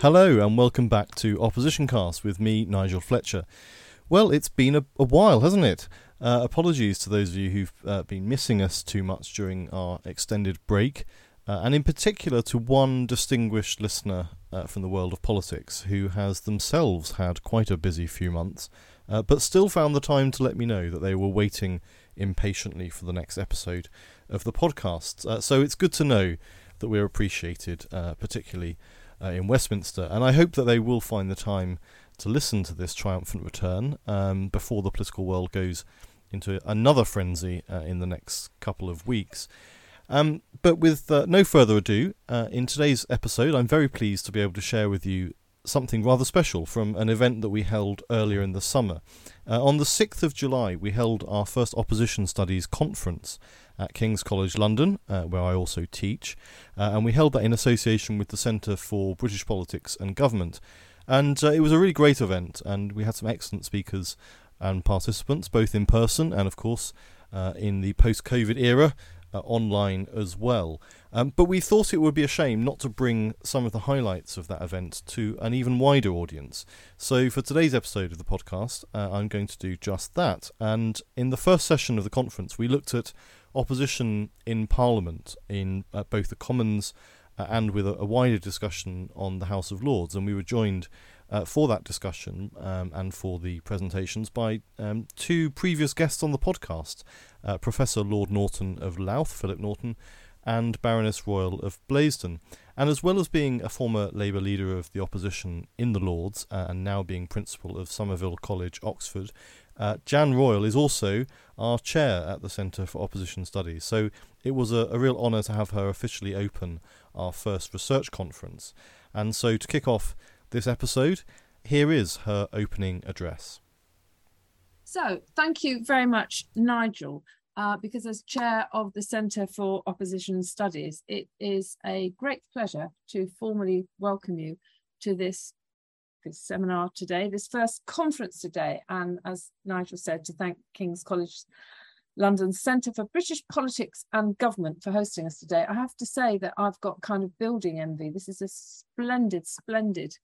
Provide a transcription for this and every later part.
Hello, and welcome back to Opposition Cast with me, Nigel Fletcher. Well, it's been a, a while, hasn't it? Uh, apologies to those of you who've uh, been missing us too much during our extended break, uh, and in particular to one distinguished listener uh, from the world of politics who has themselves had quite a busy few months, uh, but still found the time to let me know that they were waiting impatiently for the next episode of the podcast. Uh, so it's good to know that we're appreciated, particularly uh, in Westminster, and I hope that they will find the time to listen to this triumphant return um, before the political world goes into another frenzy uh, in the next couple of weeks. Um, but with uh, no further ado, uh, in today's episode, I'm very pleased to be able to share with you something rather special from an event that we held earlier in the summer. Uh, on the 6th of July, we held our first Opposition Studies conference at King's College London, uh, where I also teach, uh, and we held that in association with the Centre for British Politics and Government. And uh, it was a really great event, and we had some excellent speakers and participants, both in person and, of course, uh, in the post COVID era, uh, online as well. Um, but we thought it would be a shame not to bring some of the highlights of that event to an even wider audience. So, for today's episode of the podcast, uh, I'm going to do just that. And in the first session of the conference, we looked at opposition in Parliament, in uh, both the Commons uh, and with a, a, wider discussion on the House of Lords. And we were joined uh, for that discussion um, and for the presentations by um, two previous guests on the podcast uh, Professor Lord Norton of Louth, Philip Norton, and Baroness Royall of Blaisdon. And as well as being a former Labour leader of the opposition in the Lords uh, and now being principal of Somerville College, Oxford, uh, Jan Royall is also our chair at the Centre for Opposition Studies. So it was a, a real honour to have her officially open our first research conference. And so to kick off this episode, here is her opening address. So, thank you very much, Nigel, uh, because as chair of the Centre for Opposition Studies, it is a great pleasure to formally welcome you to this, this seminar today, this first conference today, and as Nigel said, to thank King's College London's Centre for British Politics and Government for hosting us today. I have to say that I've got kind of building envy. This is a splendid, splendid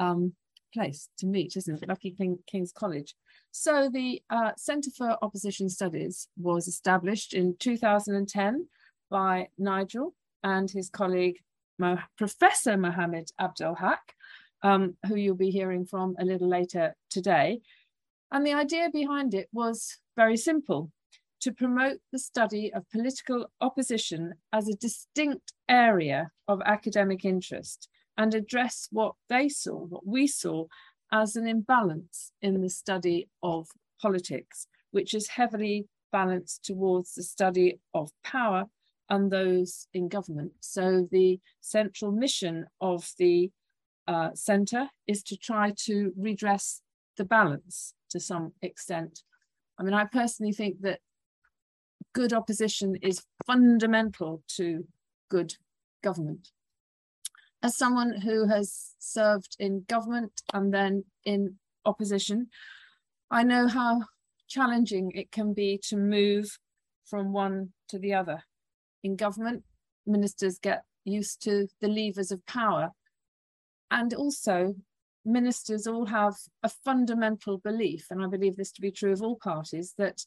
um, place to meet, isn't it? Lucky King, King's College. So the uh, Centre for Opposition Studies was established in 2010 by Nigel and his colleague Mo Professor Mohammed Abdel Haq, um, who you'll be hearing from a little later today. And the idea behind it was very simple to promote the study of political opposition as a distinct area of academic interest and address what they saw, what we saw, as an imbalance in the study of politics, which is heavily balanced towards the study of power and those in government. So the central mission of the uh, centre is to try to redress the balance to some extent. I mean, I personally think that good opposition is fundamental to good government. As someone who has served in government and then in opposition, I know how challenging it can be to move from one to the other. In government, ministers get used to the levers of power. And also, ministers all have a fundamental belief, and I believe this to be true of all parties, that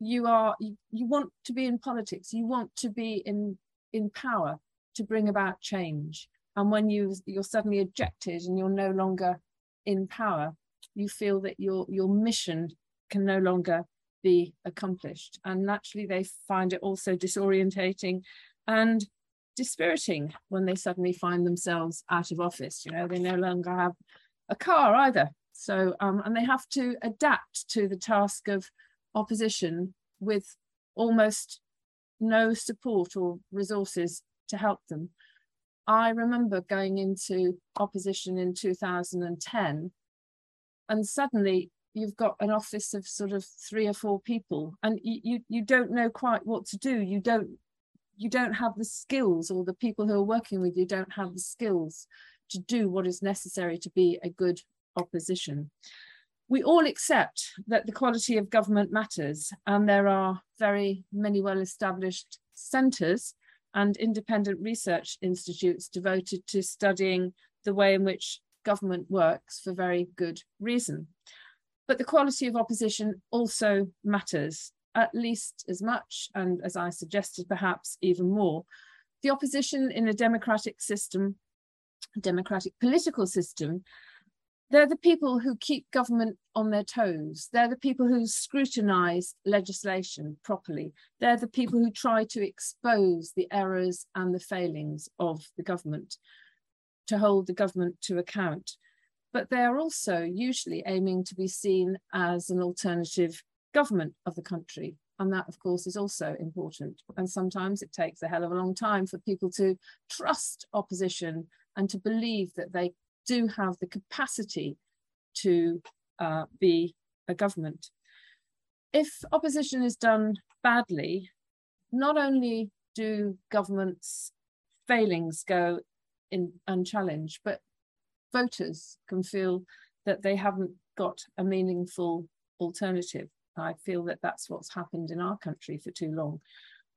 you are you, you want to be in politics. You want to be in in power to bring about change. And when you you're suddenly ejected and you're no longer in power you feel that your your mission can no longer be accomplished. And naturally they find it also disorientating and dispiriting when they suddenly find themselves out of office. You know they no longer have a car either. So um, and they have to adapt to the task of opposition with almost no support or resources to help them. I remember going into opposition in 2010, and suddenly you've got an office of sort of three or four people, and you, you, you don't know quite what to do. You don't you don't have the skills, or the people who are working with you don't have the skills to do what is necessary to be a good opposition. We all accept that the quality of government matters, and there are very many well established centres and independent research institutes devoted to studying the way in which government works for very good reason. But the quality of opposition also matters, at least as much, and as I suggested, perhaps even more. The opposition in a democratic system, democratic political system, they're the people who keep government on their toes. They're the people who scrutinize legislation properly. They're the people who try to expose the errors and the failings of the government, to hold the government to account. But they are also usually aiming to be seen as an alternative government of the country. And that, of course, is also important. And sometimes it takes a hell of a long time for people to trust opposition and to believe that they do have the capacity to uh, be a government. If opposition is done badly, not only do governments' failings go in unchallenged, but voters can feel that they haven't got a meaningful alternative. I feel that that's what's happened in our country for too long.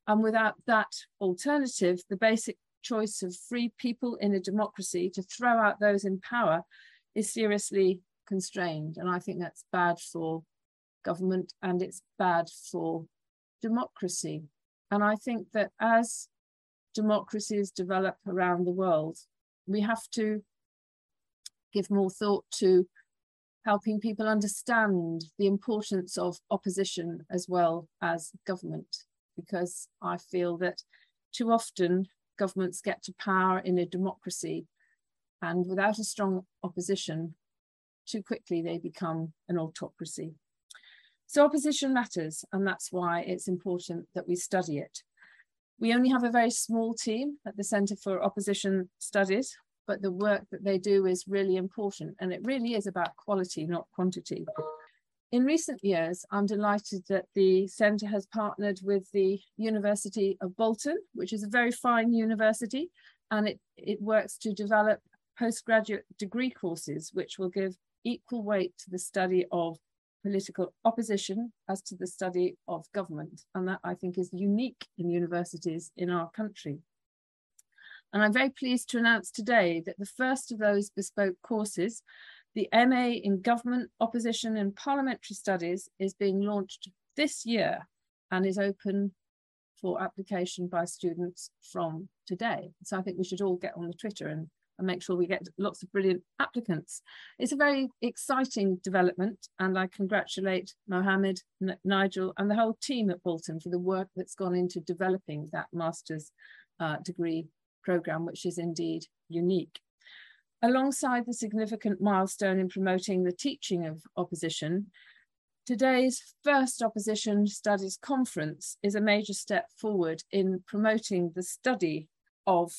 And without that alternative, the basic choice of free people in a democracy to throw out those in power is seriously constrained. And I think that's bad for government and it's bad for democracy. And I think that as democracies develop around the world, we have to give more thought to helping people understand the importance of opposition as well as government, because I feel that too often governments get to power in a democracy, and without a strong opposition, too quickly they become an autocracy. So opposition matters, and that's why it's important that we study it. We only have a very small team at the Centre for Opposition Studies, but the work that they do is really important, and it really is about quality, not quantity. In recent years, I'm delighted that the centre has partnered with the University of Bolton, which is a very fine university, and it, it works to develop postgraduate degree courses, which will give equal weight to the study of political opposition as to the study of government. And that I think is unique in universities in our country. And I'm very pleased to announce today that the first of those bespoke courses the MA in Government, Opposition and Parliamentary Studies is being launched this year and is open for application by students from today. So I think we should all get on the Twitter and, and make sure we get lots of brilliant applicants. It's a very exciting development and I congratulate Mohammed, N Nigel and the whole team at Bolton for the work that's gone into developing that master's uh, degree programme, which is indeed unique. Alongside the significant milestone in promoting the teaching of opposition, today's first opposition studies conference is a major step forward in promoting the study of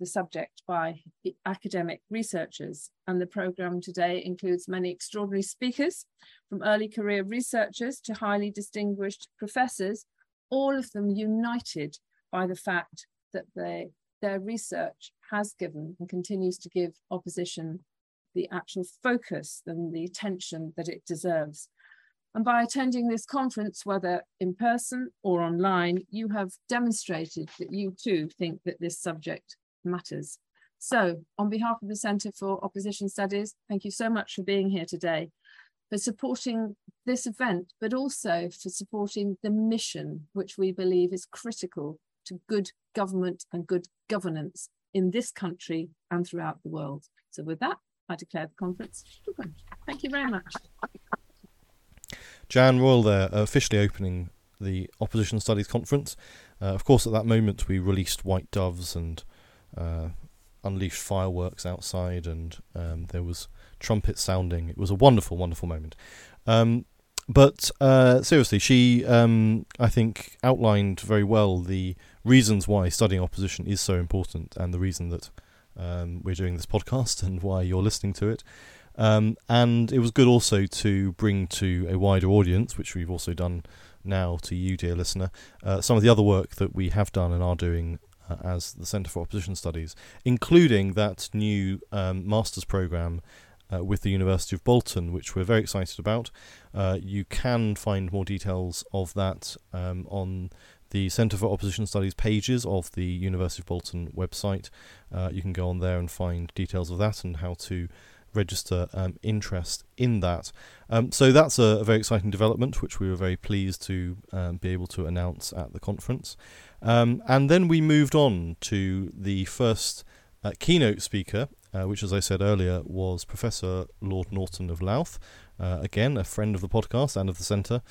the subject by academic researchers. And the programme today includes many extraordinary speakers, from early career researchers to highly distinguished professors, all of them united by the fact that they, their research has given and continues to give opposition the actual focus and the attention that it deserves. And by attending this conference, whether in person or online, you have demonstrated that you too think that this subject matters. So on behalf of the Centre for Opposition Studies, thank you so much for being here today, for supporting this event, but also for supporting the mission, which we believe is critical to good government and good governance in this country and throughout the world. So with that, I declare the conference open. Thank you very much. Jan Royall there, officially opening the Opposition Studies Conference. Uh, of course, at that moment, we released white doves and uh, unleashed fireworks outside, and um, there was trumpets sounding. It was a wonderful, wonderful moment. Um, but uh, seriously, she, um, I think, outlined very well the reasons why studying opposition is so important and the reason that um, we're doing this podcast and why you're listening to it. Um, and it was good also to bring to a wider audience, which we've also done now to you, dear listener, uh, some of the other work that we have done and are doing uh, as the Centre for Opposition Studies, including that new um, master's programme uh, with the University of Bolton, which we're very excited about. Uh, you can find more details of that um, on the Centre for Opposition Studies pages of the University of Bolton website. Uh, you can go on there and find details of that and how to register um, interest in that. Um, so that's a, a, very exciting development, which we were very pleased to um, be able to announce at the conference. Um, and then we moved on to the first uh, keynote speaker, uh, which, as I said earlier, was Professor Lord Norton of Louth, uh, again, a friend of the podcast and of the centre.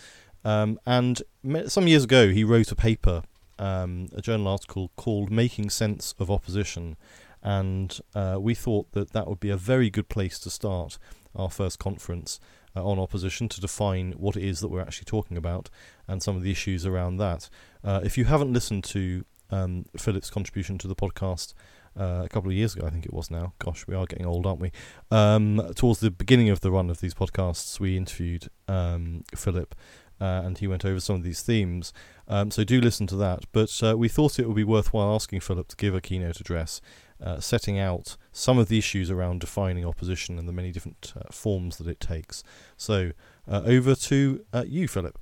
Um, and some years ago, he wrote a paper, um, a journal article called Making Sense of Opposition. And uh, we thought that that would be a very good place to start our first conference uh, on opposition to define what it is that we're actually talking about and some of the issues around that. Uh, if you haven't listened to um, Philip's contribution to the podcast, uh, a couple of years ago, I think it was now. Gosh, we are getting old, aren't we? Um, towards the beginning of the run of these podcasts, we interviewed um, Philip. Uh, and he went over some of these themes. Um, so do listen to that. But uh, we thought it would be worthwhile asking Philip to give a keynote address, uh, setting out some of the issues around defining opposition and the many different uh, forms that it takes. So uh, over to you, Philip.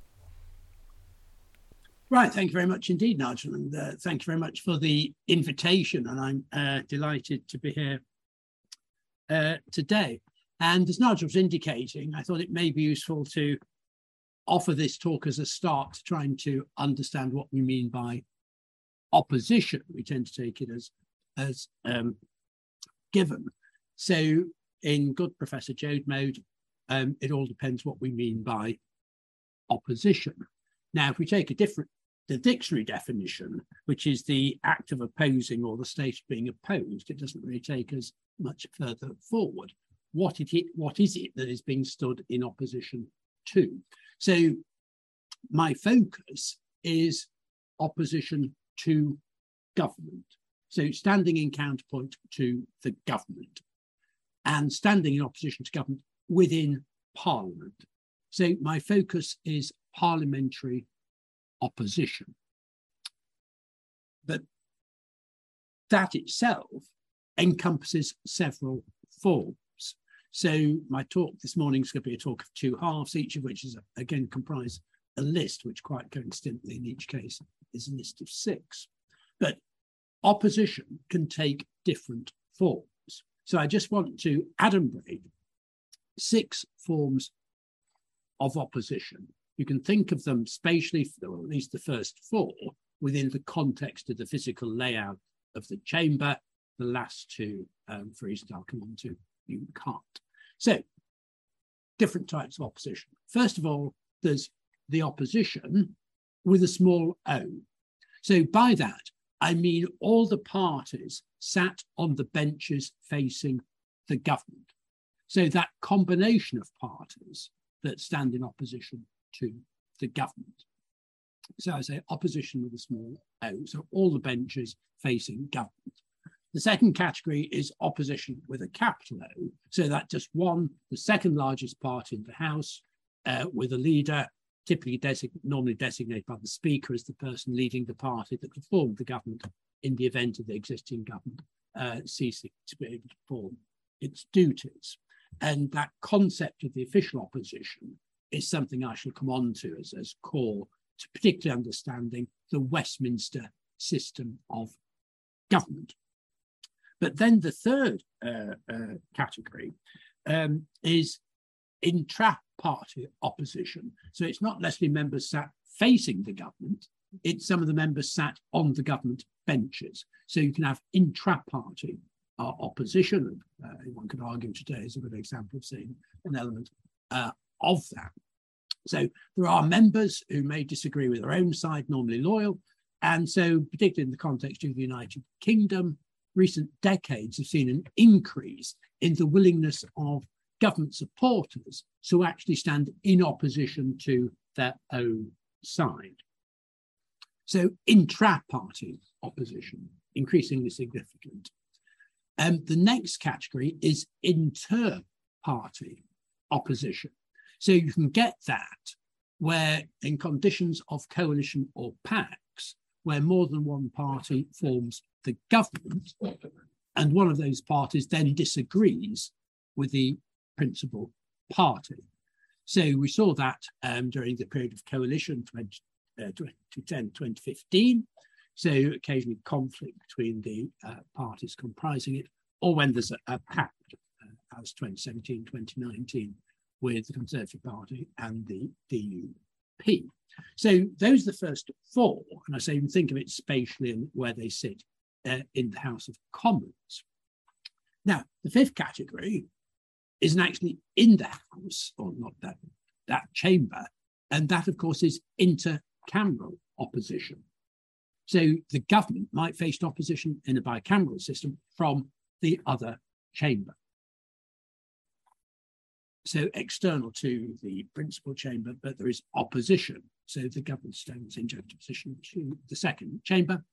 Right, thank you very much indeed, Nigel, and uh, thank you very much for the invitation. And I'm uh, delighted to be here uh, today. And as Nigel was indicating, I thought it may be useful to offer this talk as a start, to trying to understand what we mean by opposition. We tend to take it as as um, given. So, in good Professor Joad mode, um, it all depends what we mean by opposition. Now, if we take a different the dictionary definition, which is the act of opposing or the state of being opposed, it doesn't really take us much further forward. What, it, what is it that is being stood in opposition to? So my focus is opposition to government. So standing in counterpoint to the government and standing in opposition to government within Parliament. So my focus is parliamentary opposition. But that itself encompasses several forms. So my talk this morning is going to be a talk of two halves, each of which is again comprise a list, which quite coincidentally in each case is a list of six. But opposition can take different forms. So I just want to adumbrate six forms of opposition you can think of them spatially, or at least the first four, within the context of the physical layout of the chamber. The last two, um, for reasons I'll come on to, you can't. So, different types of opposition. First of all, there's the opposition with a small o. So, by that, I mean all the parties sat on the benches facing the government. So, that combination of parties that stand in opposition to the government. So I say opposition with a small o, so all the benches facing government. The second category is opposition with a capital O, so that just one, the second largest party in the House, uh, with a leader typically normally designated by the Speaker as the person leading the party that could form the government in the event of the existing government uh, ceasing to be able to perform its duties. And that concept of the official opposition is something I shall come on to as, as core to particularly understanding the Westminster system of government. But then the third uh, uh, category um, is intra-party opposition. So it's not necessarily members sat facing the government, it's some of the members sat on the government benches. So you can have intra-party uh, opposition. Uh, one could argue today is a good example of seeing an element uh, of that. So there are members who may disagree with their own side, normally loyal. And so, particularly in the context of the United Kingdom, recent decades have seen an increase in the willingness of government supporters to actually stand in opposition to their own side. So, intra party opposition, increasingly significant. Um, the next category is inter party opposition. So you can get that where, in conditions of coalition or pacts, where more than one party forms the government, and one of those parties then disagrees with the principal party. So we saw that um, during the period of coalition 20, uh, 2010 2015. So occasionally conflict between the uh, parties comprising it, or when there's a, a pact, uh, as 2017 2019, with the Conservative Party and the DUP. So those are the first four, and I say think of it spatially and where they sit uh, in the House of Commons. Now, the fifth category isn't actually in the House, or not that, that chamber, and that, of course, is intercameral opposition. So the government might face opposition in a bicameral system from the other chamber. So external to the principal chamber, but there is opposition. So the government stands in juxtaposition to the second chamber.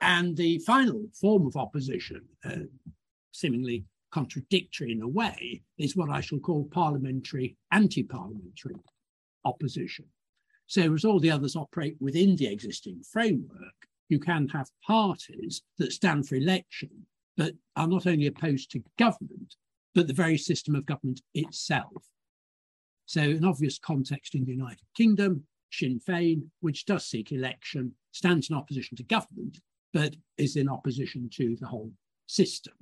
And the final form of opposition, uh, seemingly contradictory in a way, is what I shall call parliamentary anti parliamentary opposition. So, as all the others operate within the existing framework, you can have parties that stand for election but are not only opposed to government, but the very system of government itself. So, an obvious context in the United Kingdom, Sinn Féin, which does seek election, stands in opposition to government, but is in opposition to the whole system.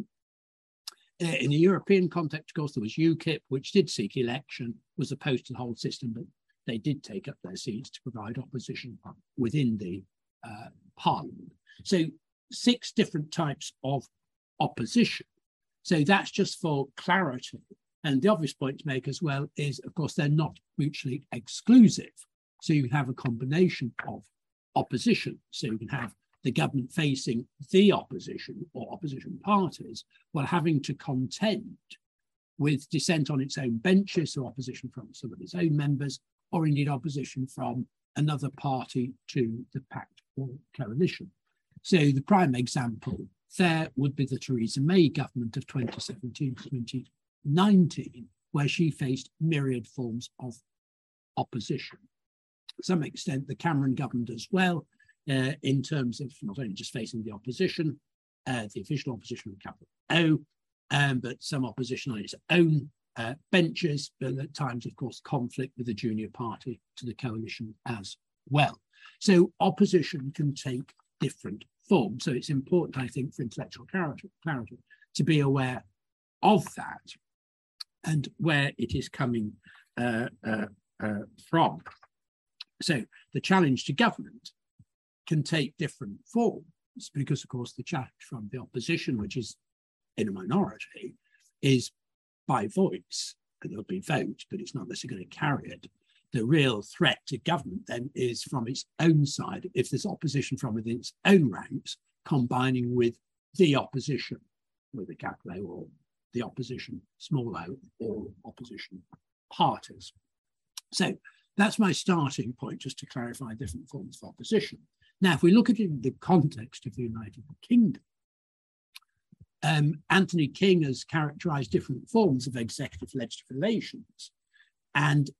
Uh, in the European context, of course, there was UKIP, which did seek election, was opposed to the whole system, but they did take up their seats to provide opposition within the uh, parliament. So, six different types of opposition. So, that's just for clarity. And the obvious point to make as well is, of course, they're not mutually exclusive. So, you have a combination of opposition. So, you can have the government facing the opposition or opposition parties while having to contend with dissent on its own benches or opposition from some of its own members, or indeed opposition from another party to the pact or coalition. So the prime example there would be the Theresa May government of 2017 2019, where she faced myriad forms of opposition. To some extent, the Cameron government as well, uh, in terms of not only just facing the opposition, uh, the official opposition with capital O, um, but some opposition on its own uh, benches, but at times, of course, conflict with the junior party to the coalition as well. So opposition can take different forms. So it's important, I think, for intellectual clarity, clarity to be aware of that and where it is coming uh, uh, uh, from. So the challenge to government can take different forms because, of course, the challenge from the opposition, which is in a minority, is by voice. There'll be votes, but it's not necessarily going to carry it. The real threat to government then is from its own side, if there's opposition from within its own ranks, combining with the opposition, with a capital or the opposition, small o, or opposition parties. So that's my starting point, just to clarify different forms of opposition. Now, if we look at it in the context of the United Kingdom, um, Anthony King has characterized different forms of executive legislative relations. And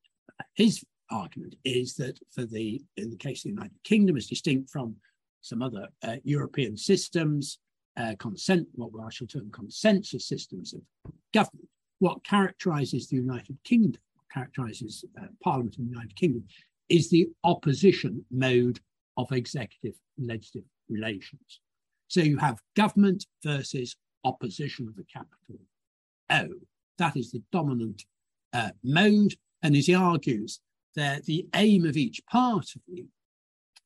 his argument is that for the, in the case of the United Kingdom, is distinct from some other uh, European systems, uh, consent, what I shall term consensus systems of government, what characterizes the United Kingdom, characterizes uh, Parliament in the United Kingdom, is the opposition mode of executive legislative relations. So you have government versus opposition of the capital O. That is the dominant uh, mode. And as he argues, that the aim of each party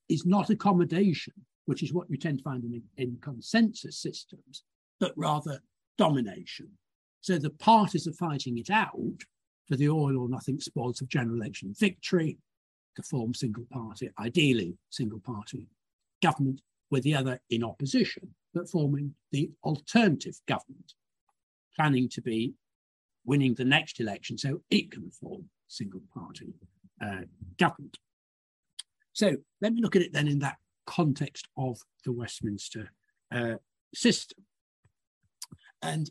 is not accommodation, which is what you tend to find in, in consensus systems, but rather domination. So the parties are fighting it out for the oil or nothing spoils of general election victory, to form single party, ideally single party government with the other in opposition, but forming the alternative government, planning to be winning the next election so it can form single party uh, government. So let me look at it then in that context of the Westminster uh, system. And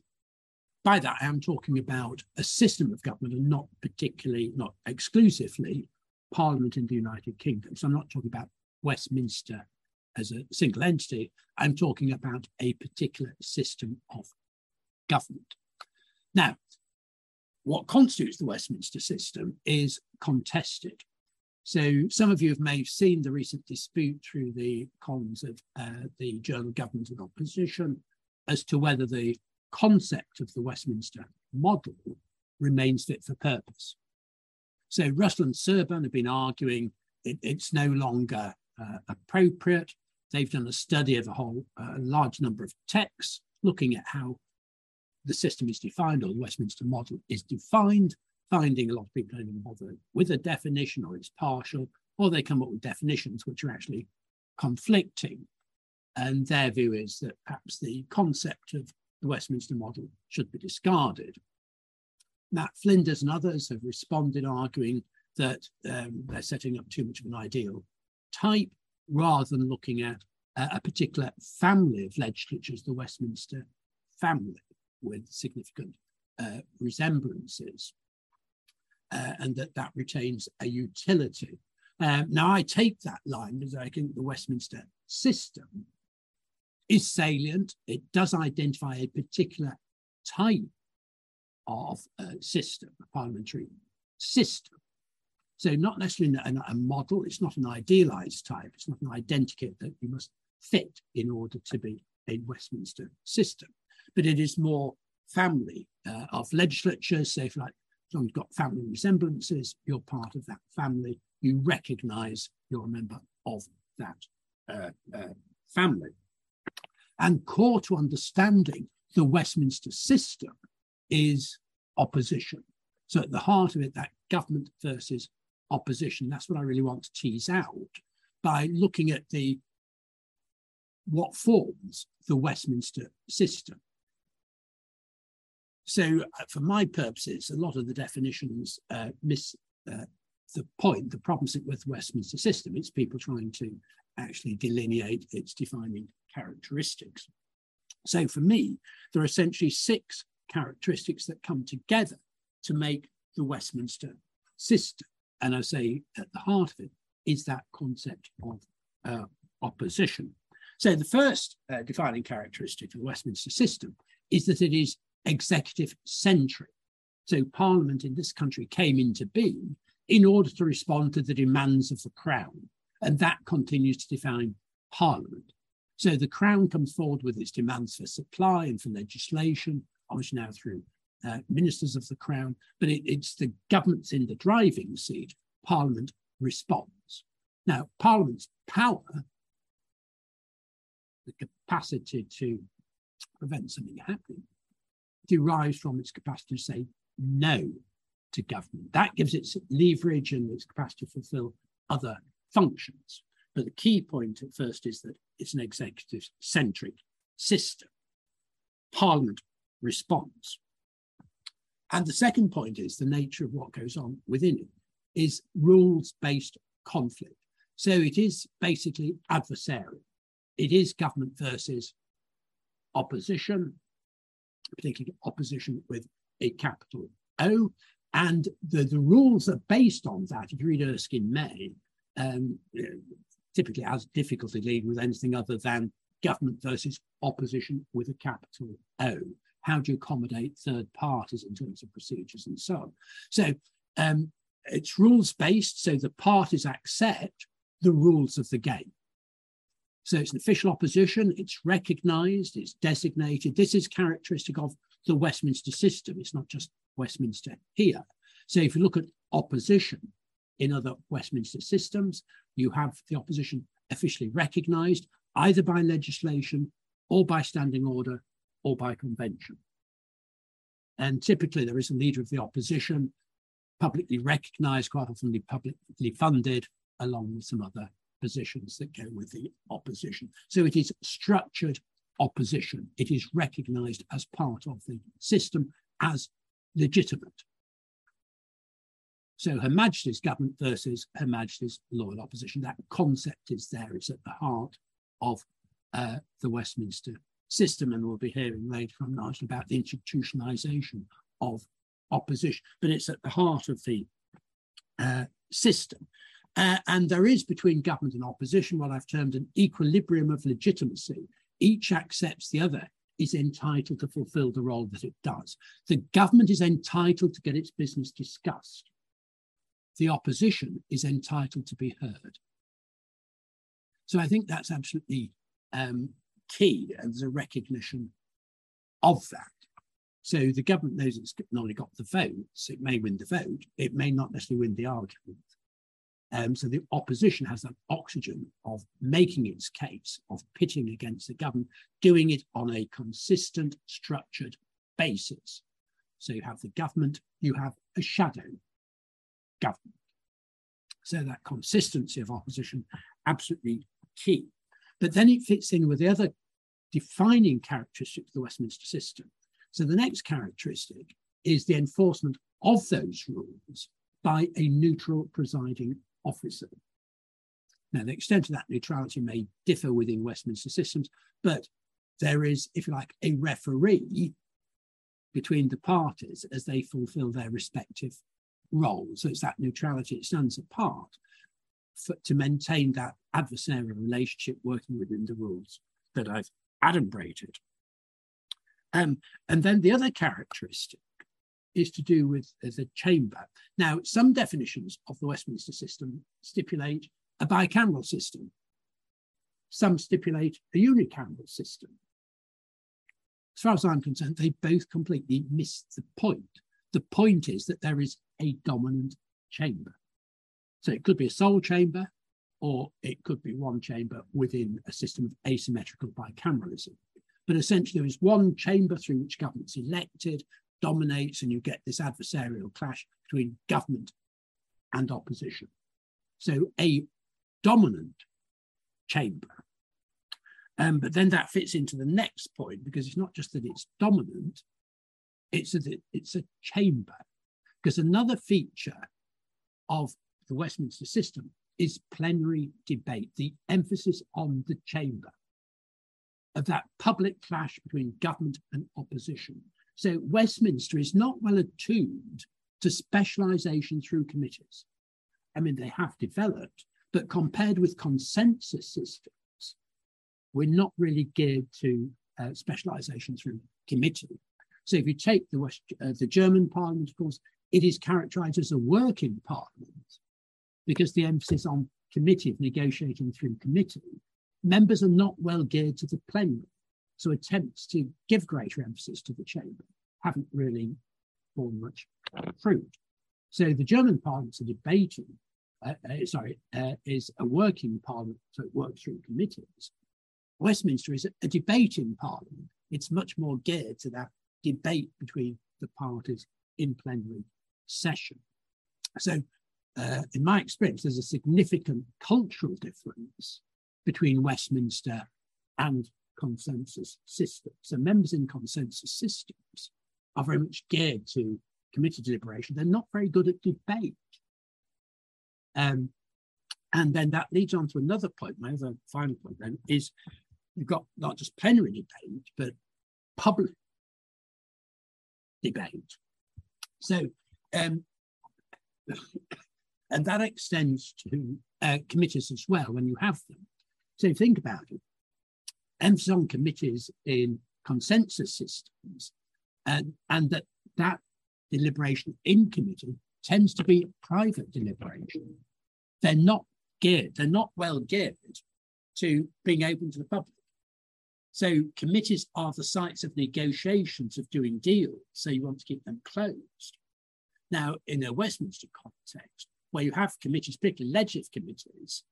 by that, I am talking about a system of government and not particularly, not exclusively, Parliament in the United Kingdom. So I'm not talking about Westminster as a single entity, I'm talking about a particular system of government. Now, what constitutes the Westminster system is contested. So some of you may have seen the recent dispute through the columns of uh, the journal of Government and Opposition as to whether the concept of the Westminster model remains fit for purpose. So Russell and Serban have been arguing it, it's no longer uh, appropriate. They've done a study of a whole uh, large number of texts looking at how the system is defined or the Westminster model is defined, finding a lot of people don't even bother with a definition or it's partial, or they come up with definitions which are actually conflicting. And their view is that perhaps the concept of the Westminster model should be discarded. Matt Flinders and others have responded, arguing that um, they're setting up too much of an ideal type rather than looking at uh, a particular family of legislatures, the Westminster family, with significant uh, resemblances, uh, and that that retains a utility. Um, now, I take that line because I think the Westminster system is salient. It does identify a particular type of uh, system, a parliamentary system. So not necessarily a, a, model, it's not an idealized type, it's not an identikit that you must fit in order to be a Westminster system, but it is more family uh, of legislatures. So if like, you've got family resemblances, you're part of that family, you recognize you're a member of that uh, uh, family. And core to understanding the Westminster system is opposition. So at the heart of it, that government versus opposition, that's what I really want to tease out by looking at the what forms the Westminster system. So uh, for my purposes, a lot of the definitions uh, miss uh, the point, the problem with the Westminster system. It's people trying to actually delineate its defining characteristics. So for me, there are essentially six characteristics that come together to make the Westminster system. And I say at the heart of it is that concept of uh, opposition. So the first uh, defining characteristic of the Westminster system is that it is executive centric. So Parliament in this country came into being in order to respond to the demands of the Crown. And that continues to define Parliament. So the Crown comes forward with its demands for supply and for legislation, obviously now through uh, ministers of the Crown, but it, it's the government's in the driving seat. Parliament responds. Now, Parliament's power, the capacity to prevent something happening, derives from its capacity to say no to government. That gives it leverage and its capacity to fulfill other functions. But the key point at first is that it's an executive centric system. Parliament responds. And the second point is the nature of what goes on within it is rules based conflict. So it is basically adversarial. It is government versus opposition, particularly opposition with a capital O. And the, the rules are based on that. If you read Erskine May, um, typically has difficulty dealing with anything other than government versus opposition with a capital O. How do you accommodate third parties in terms of procedures and so on? So um, it's rules based, so the parties accept the rules of the game. So it's an official opposition, it's recognized, it's designated. This is characteristic of the Westminster system. It's not just Westminster here. So if you look at opposition in other Westminster systems, you have the opposition officially recognized either by legislation or by standing order or by convention. And typically, there is a leader of the opposition, publicly recognized, quite often publicly funded, along with some other positions that go with the opposition. So it is structured opposition. It is recognized as part of the system as legitimate. So Her Majesty's government versus Her Majesty's loyal opposition. That concept is there. It's at the heart of uh, the Westminster system, and we'll be hearing later from Nigel about the institutionalization of opposition, but it's at the heart of the uh, system. Uh, and there is between government and opposition what I've termed an equilibrium of legitimacy. Each accepts the other is entitled to fulfill the role that it does. The government is entitled to get its business discussed. The opposition is entitled to be heard. So I think that's absolutely um, key as a recognition of that. So the government knows it's not only got the votes, it may win the vote, it may not necessarily win the argument. Um, so the opposition has that oxygen of making its case, of pitting against the government, doing it on a consistent, structured basis. So you have the government, you have a shadow government. So that consistency of opposition, absolutely key. But then it fits in with the other defining characteristic of the Westminster system. So the next characteristic is the enforcement of those rules by a neutral presiding officer. Now, the extent of that neutrality may differ within Westminster systems, but there is, if you like, a referee between the parties as they fulfill their respective roles. So it's that neutrality, it stands apart for, to maintain that adversarial relationship working within the rules that I've adumbrated. Um, and then the other characteristic is to do with the chamber. Now, some definitions of the Westminster system stipulate a bicameral system. Some stipulate a unicameral system. As far as I'm concerned, they both completely miss the point. The point is that there is a dominant chamber. So it could be a sole chamber, or it could be one chamber within a system of asymmetrical bicameralism. But essentially, there is one chamber through which government's elected, dominates, and you get this adversarial clash between government and opposition. So a dominant chamber. Um, but then that fits into the next point because it's not just that it's dominant, it's a, it's a chamber. Because another feature of the Westminster system is plenary debate, the emphasis on the chamber of that public clash between government and opposition. So Westminster is not well attuned to specialisation through committees. I mean, they have developed, but compared with consensus systems, we're not really geared to uh, specialisation through committee. So if you take the, West, uh, the German parliament, of course, it is characterised as a working parliament because the emphasis on committee negotiating through committee members are not well geared to the plenary. So attempts to give greater emphasis to the chamber haven't really borne much fruit. So the German parliament's a debating, uh, uh, sorry, uh, is a working parliament, so it works through committees. Westminster is a, a debating parliament. It's much more geared to that debate between the parties in plenary session. So, uh, in my experience, there's a significant cultural difference between Westminster and consensus systems. So members in consensus systems are very much geared to committee deliberation. They're not very good at debate. Um, and then that leads on to another point. My other final point then is you've got not just plenary debate, but public debate. So, um, and that extends to uh, committees as well when you have them. So think about it. Emphasis on committees in consensus systems, and, and that that deliberation in committee tends to be private deliberation. They're not geared, they're not well geared to being open to the public. So committees are the sites of negotiations of doing deals. So you want to keep them closed. Now, in a Westminster context, where you have committees, particularly legislative committees,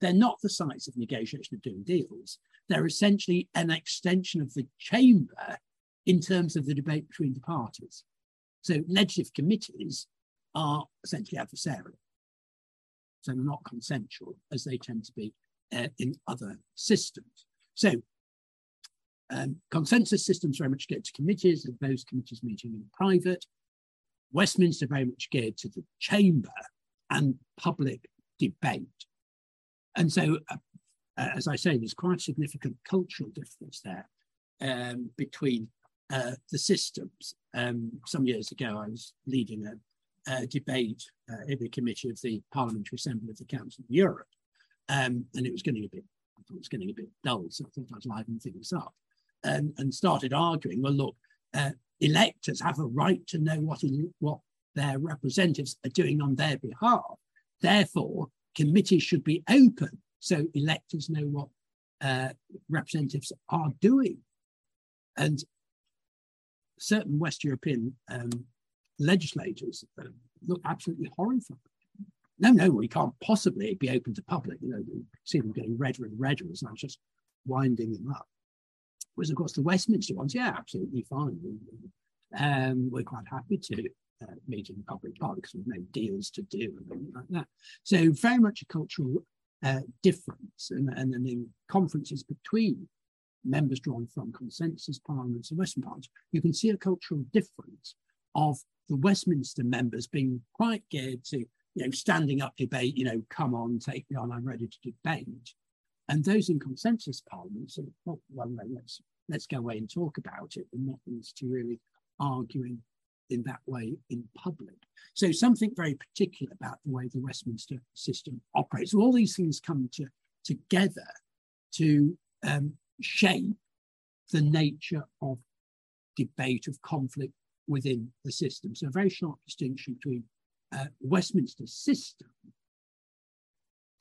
they're not the sites of negotiation of doing deals. They're essentially an extension of the chamber in terms of the debate between the parties. So legislative committees are essentially adversarial. So they're not consensual as they tend to be uh, in other systems. So um, consensus systems very much get to committees, and those committees meeting in private. Westminster very much geared to the chamber and public debate. And so, uh, uh, as I say, there's quite a significant cultural difference there um, between uh, the systems. Um, some years ago, I was leading a, a debate uh, in the committee of the Parliamentary Assembly of the Council of Europe, um, and it was getting a bit, I thought it was getting a bit dull, so I thought I'd liven things up. and, and started arguing, well, look, uh, electors have a right to know what, what their representatives are doing on their behalf. Therefore, committees should be open so electors know what uh, representatives are doing. And certain West European um, legislators uh, look absolutely horrified. No, no, we can't possibly be open to public. You know, you see them getting redder and redder as I'm just winding them up. Whereas, of course, the Westminster ones, yeah, absolutely fine. Um, we're quite happy to uh, meet in public park because we've no deals to do and things like that. So very much a cultural uh, difference and, and then the conferences between members drawn from consensus parliaments and Western parliaments, you can see a cultural difference of the Westminster members being quite geared to, you know, standing up debate, you know, come on, take me on, I'm ready to debate. And those in consensus parliaments are, well, well let's let's go away and talk about it, and not used to really arguing in that way in public. So something very particular about the way the Westminster system operates. So all these things come to, together to um, shape the nature of debate, of conflict within the system. So a very sharp distinction between uh, Westminster system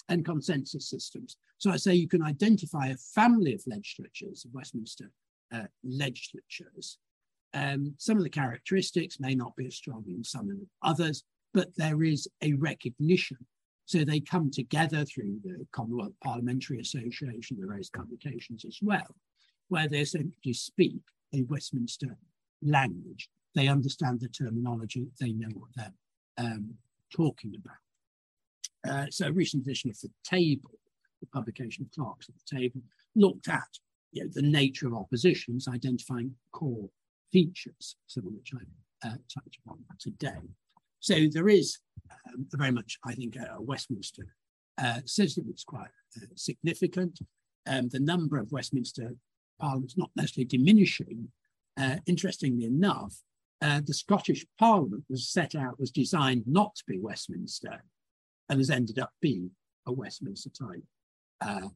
and consensus systems. So I say you can identify a family of legislatures, of Westminster uh, legislatures, um, some of the characteristics may not be as strong in some and others, but there is a recognition. So they come together through the Commonwealth Parliamentary Association, the various publications as well, where they essentially speak a Westminster language. They understand the terminology, they know what they're um, talking about. Uh, so a recent edition of The Table, the publication of Clerks at the Table, looked at you know, the nature of oppositions, identifying core features, some of which I uh, touch upon today. So there is um, very much, I think, a Westminster uh, system that's quite uh, significant. Um, the number of Westminster parliaments not necessarily diminishing. Uh, interestingly enough, uh, the Scottish Parliament was set out, was designed not to be Westminster, and has ended up being a Westminster type uh,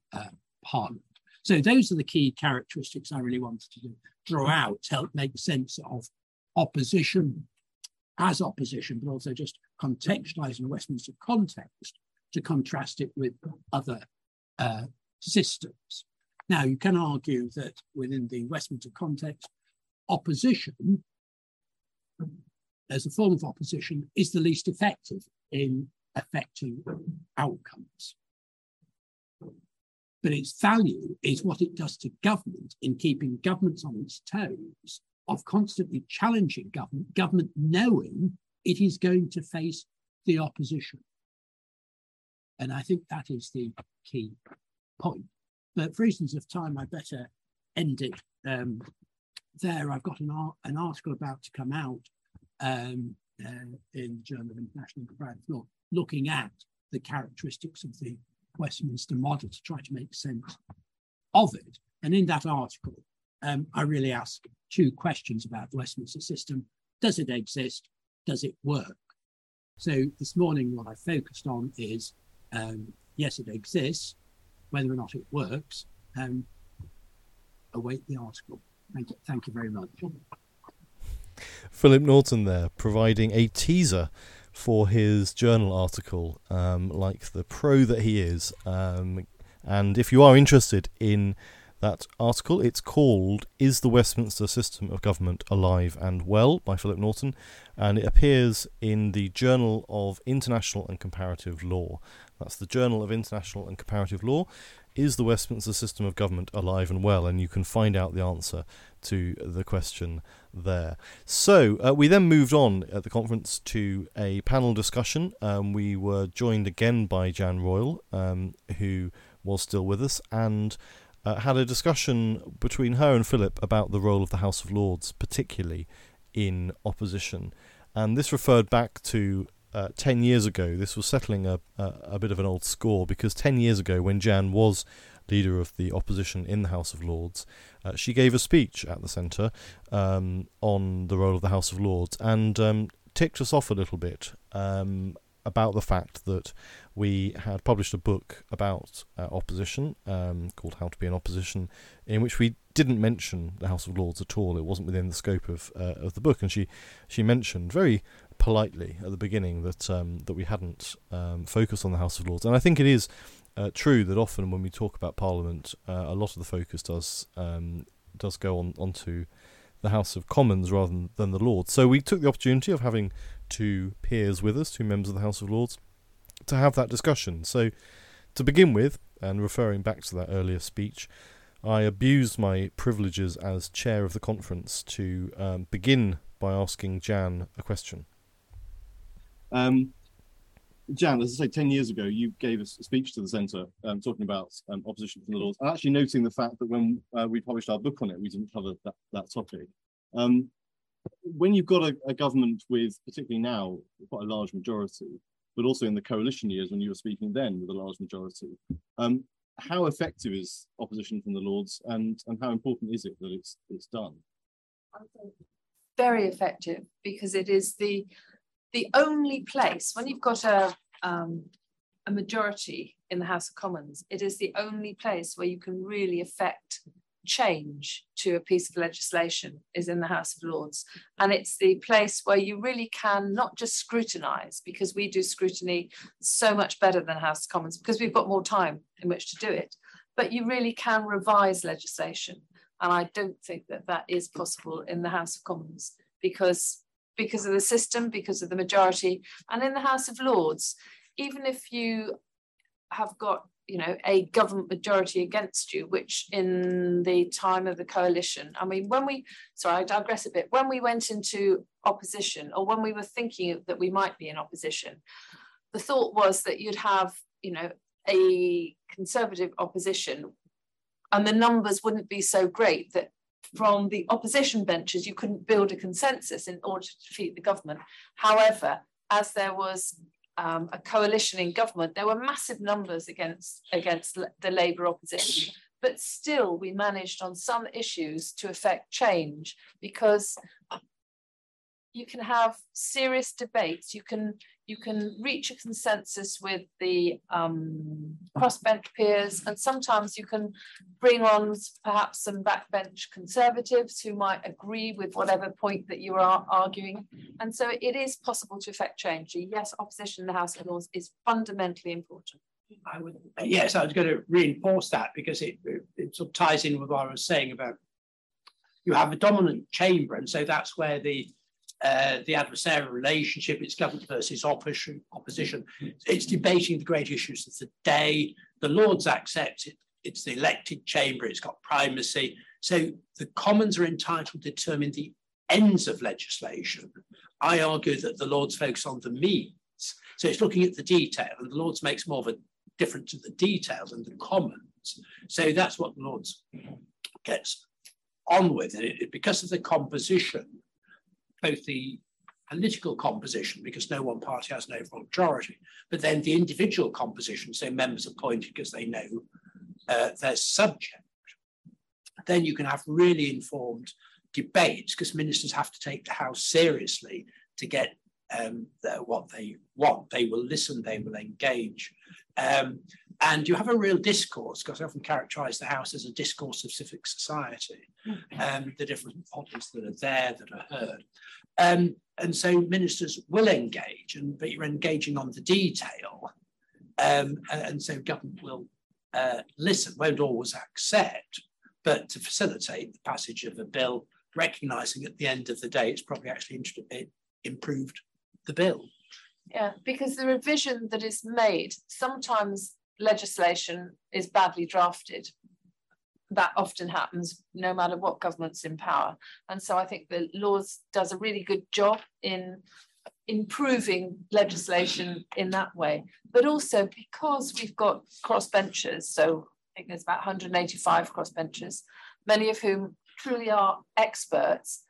parliament. So those are the key characteristics I really wanted to draw out to help make sense of opposition as opposition, but also just contextualizing the Westminster context to contrast it with other uh, systems. Now, you can argue that within the Westminster context, opposition as a form of opposition is the least effective in affecting outcomes but its value is what it does to government in keeping governments on its toes, of constantly challenging government, government knowing it is going to face the opposition. And I think that is the key point. But for reasons of time, I better end it um, there. I've got an, an, article about to come out um, uh, in the Journal of International Comparative Law looking at the characteristics of the Westminster model to try to make sense of it. And in that article, um, I really ask two questions about the Westminster system. Does it exist? Does it work? So this morning, what I focused on is um, yes, it exists. Whether or not it works, um, await the article. Thank you, thank you very much. Philip Norton there, providing a teaser for his journal article, um, like the pro that he is. Um, and if you are interested in that article, it's called Is the Westminster System of Government Alive and Well by Philip Norton, and it appears in the Journal of International and Comparative Law. That's the Journal of International and Comparative Law. Is the Westminster system of government alive and well? And you can find out the answer to the question there. So uh, we then moved on at the conference to a panel discussion. Um, we were joined again by Jan Royall, um, who was still with us, and uh, had a discussion between her and Philip about the role of the House of Lords, particularly in opposition. And this referred back to uh, 10 years ago, this was settling a, a, a, bit of an old score because 10 years ago, when Jan was leader of the opposition in the House of Lords, uh, she gave a speech at the centre um, on the role of the House of Lords and um, ticked us off a little bit um, about the fact that we had published a book about uh, opposition um, called How to Be an Opposition, in which we didn't mention the House of Lords at all. It wasn't within the scope of uh, of the book, and she she mentioned very politely at the beginning that um, that we hadn't um, focused on the House of Lords, and I think it is uh, true that often when we talk about Parliament, uh, a lot of the focus does um, does go on onto the House of Commons rather than, than the Lords. So we took the opportunity of having two peers with us, two members of the House of Lords, to have that discussion. So to begin with, and referring back to that earlier speech, I abused my privileges as chair of the conference to um, begin by asking Jan a question. Um, Jan, as I say, 10 years ago, you gave a speech to the Centre um, talking about um, opposition from the Lords, and actually noting the fact that when uh, we published our book on it, we didn't cover that, that topic. Um, when you've got a, a, government with, particularly now, quite a large majority, but also in the coalition years when you were speaking then with a large majority, um, how effective is opposition from the Lords and, and how important is it that it's, it's done? Very effective because it is the the only place when you've got a um, a majority in the House of Commons, it is the only place where you can really affect change to a piece of legislation is in the House of Lords. And it's the place where you really can not just scrutinise, because we do scrutiny so much better than House of Commons, because we've got more time in which to do it, but you really can revise legislation. And I don't think that that is possible in the House of Commons because because of the system, because of the majority. And in the House of Lords, even if you have got you know a government majority against you which in the time of the coalition i mean when we sorry i digress a bit when we went into opposition or when we were thinking that we might be in opposition the thought was that you'd have you know a conservative opposition and the numbers wouldn't be so great that from the opposition benches, you couldn't build a consensus in order to defeat the government. However, as there was um, a coalition in government, there were massive numbers against, against the Labour opposition. But still, we managed on some issues to affect change because you can have serious debates. You can you can reach a consensus with the um, crossbench peers, and sometimes you can bring on perhaps some backbench conservatives who might agree with whatever point that you are arguing. And so it is possible to effect change. Yes, opposition in the House of Lords is fundamentally important. I would, yes, I was going to reinforce that because it, it, it sort of ties in with what I was saying about you have a dominant chamber, and so that's where the uh, the adversarial relationship, it's government versus opposition, opposition. It's debating the great issues of the day. The Lords accept it. It's the elected chamber, it's got primacy. So the Commons are entitled to determine the ends of legislation. I argue that the Lords focus on the means. So it's looking at the detail, and the Lords makes more of a difference to the detail than the Commons. So that's what the Lords gets on with. And it, because of the composition, both the political composition, because no one party has an overall majority, but then the individual composition, so members appointed because they know uh, their subject. Then you can have really informed debates because ministers have to take the House seriously to get um, the, what they want. They will listen, they will engage. Um, and you have a real discourse, because I often characterize the House as a discourse of civic society, hmm. um, the different bodies that are there, that are heard. Um, and so ministers will engage, and but you're engaging on the detail. Um, and so government will uh, listen, won't always accept, but to facilitate the passage of a bill, recognizing at the end of the day it's probably actually it improved the bill. Yeah, because the revision that is made, sometimes legislation is badly drafted. That often happens no matter what government's in power. And so I think the Lords does a really good job in improving legislation in that way. But also because we've got crossbenchers, so I think there's about 185 crossbenchers, many of whom truly are experts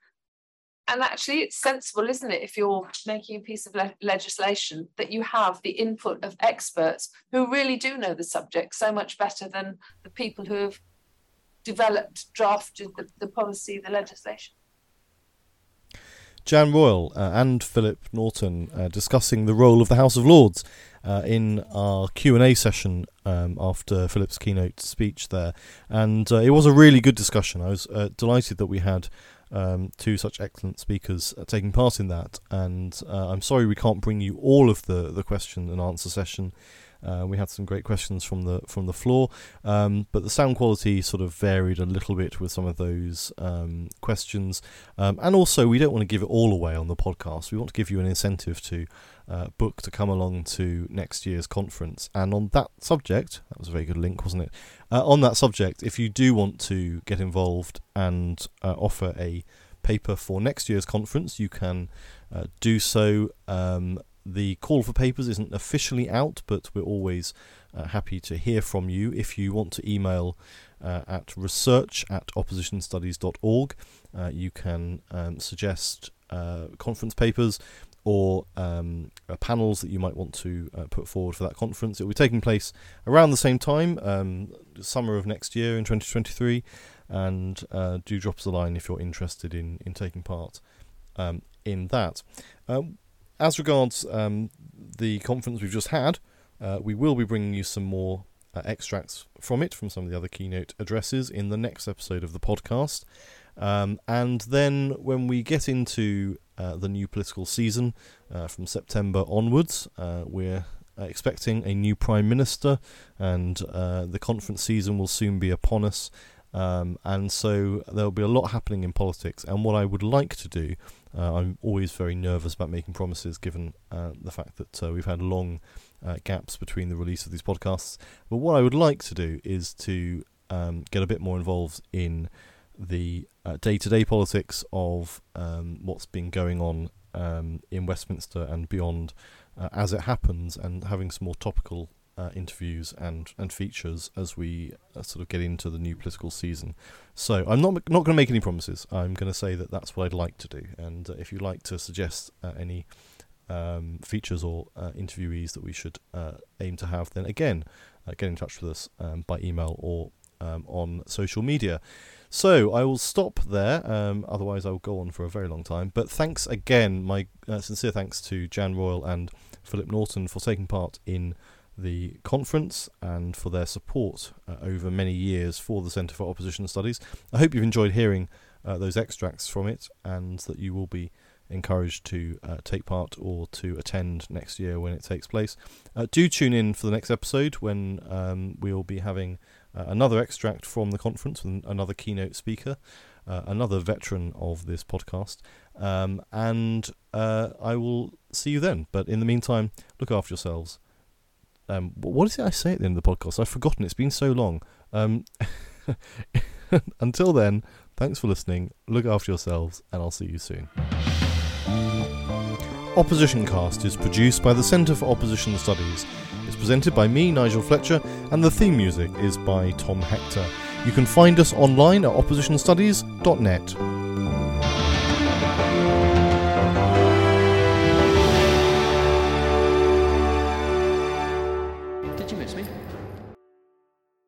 and actually it's sensible isn't it if you're making a piece of le- legislation that you have the input of experts who really do know the subject so much better than the people who have developed drafted the, the policy the legislation Jan Royall uh, and Philip Norton uh, discussing the role of the House of Lords uh, in our Q and A session um, after Philip's keynote speech there, and uh, it was a really good discussion. I was uh, delighted that we had um, two such excellent speakers uh, taking part in that, and I'm sorry we can't bring you all of the the question and answer session. Uh, we had some great questions from the from the floor, um, but the sound quality sort of varied a little bit with some of those um, questions, um, and also we don't want to give it all away on the podcast. We want to give you an incentive to uh, book to come along to next year's conference. And on that subject, that was a very good link, wasn't it? Uh, on that subject, if you do want to get involved and uh, offer a paper for next year's conference, you can uh, do so. Um, the call for papers isn't officially out, but we're always uh, happy to hear from you. If you want to email uh, at research at oppositionstudies.org, uh, you can um, suggest uh, conference papers or um, uh, panels that you might want to uh, put forward for that conference. It will be taking place around the same time, um, summer of next year in 2023, and do drop us a line if you're interested in, in taking part um, in that. Um, as regards um, the conference we've just had, uh, we will be bringing you some more uh, extracts from it, from some of the other keynote addresses, in the next episode of the podcast. Um, and then when we get into uh, the new political season uh, from September onwards, uh, we're expecting a new Prime Minister, and uh, the conference season will soon be upon us. Um, and so there'll be a lot happening in politics. And what I would like to do uh, I'm always very nervous about making promises, given uh, the fact that uh, we've had long uh, gaps between the release of these podcasts. But what I would like to do is to um, get a bit more involved in the day to day politics of um, what's been going on um, in Westminster and beyond uh, as it happens, and having some more topical uh, interviews and, and features as we uh, sort of get into the new political season. So I'm not not going to make any promises. I'm going to say that that's what I'd like to do. And uh, if you'd like to suggest uh, any um, features or uh, interviewees that we should uh, aim to have, then again, get in touch with us um, by email or um, on social media. So I will stop there. Um, otherwise, I will go on for a very long time. But thanks again, my sincere thanks to Jan Royall and Philip Norton for taking part in the conference and for their support uh, over many years for the Centre for Opposition Studies. I hope you've enjoyed hearing uh, those extracts from it and that you will be encouraged to uh, take part or to attend next year when it takes place. Uh, do tune in for the next episode when um, we'll be having uh, another extract from the conference with another keynote speaker. Uh, another veteran of this podcast, um, and I will see you then. But in the meantime, look after yourselves um, what is it I say at the end of the podcast? I've forgotten. It's been so long. Um, until then, thanks for listening. Look after yourselves, and I'll see you soon. Opposition Cast is produced by the Centre for Opposition Studies. It's presented by me, Nigel Fletcher, and the theme music is by Tom Hector. You can find us online at oppositionstudies.net.